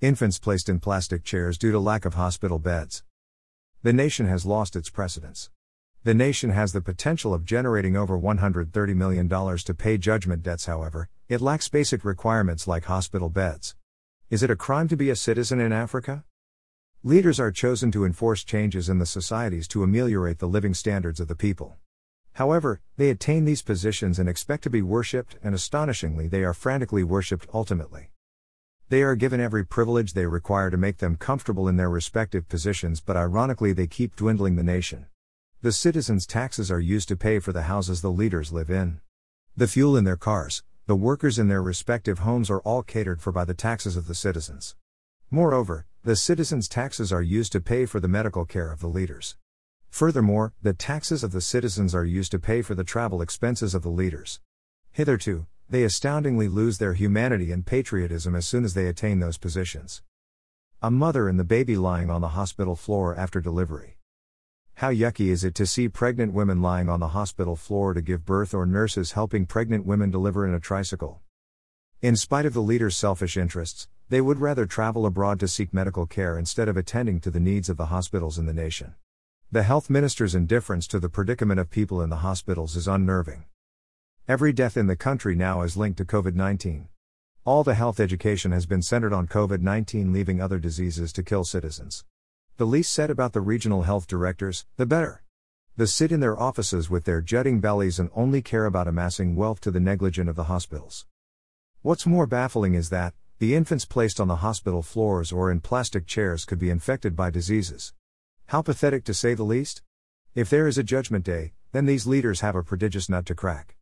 Infants placed in plastic chairs due to lack of hospital beds. The nation has lost its precedence. The nation has the potential of generating over $130 million to pay judgment debts, however, it lacks basic requirements like hospital beds. Is it a crime to be a citizen in Africa? Leaders are chosen to enforce changes in the societies to ameliorate the living standards of the people. However, they attain these positions and expect to be worshipped, and astonishingly, they are frantically worshipped ultimately. They are given every privilege they require to make them comfortable in their respective positions, but ironically, they keep dwindling the nation. The citizens' taxes are used to pay for the houses the leaders live in. The fuel in their cars, the workers in their respective homes are all catered for by the taxes of the citizens. Moreover, the citizens' taxes are used to pay for the medical care of the leaders. Furthermore, the taxes of the citizens are used to pay for the travel expenses of the leaders. Hitherto, they astoundingly lose their humanity and patriotism as soon as they attain those positions. A mother and the baby lying on the hospital floor after delivery. How yucky is it to see pregnant women lying on the hospital floor to give birth or nurses helping pregnant women deliver in a tricycle? In spite of the leaders' selfish interests, they would rather travel abroad to seek medical care instead of attending to the needs of the hospitals in the nation. The health minister's indifference to the predicament of people in the hospitals is unnerving. Every death in the country now is linked to COVID 19. All the health education has been centered on COVID 19, leaving other diseases to kill citizens. The least said about the regional health directors, the better. They sit in their offices with their jutting bellies and only care about amassing wealth to the negligent of the hospitals. What's more baffling is that, the infants placed on the hospital floors or in plastic chairs could be infected by diseases. How pathetic to say the least? If there is a judgment day, then these leaders have a prodigious nut to crack.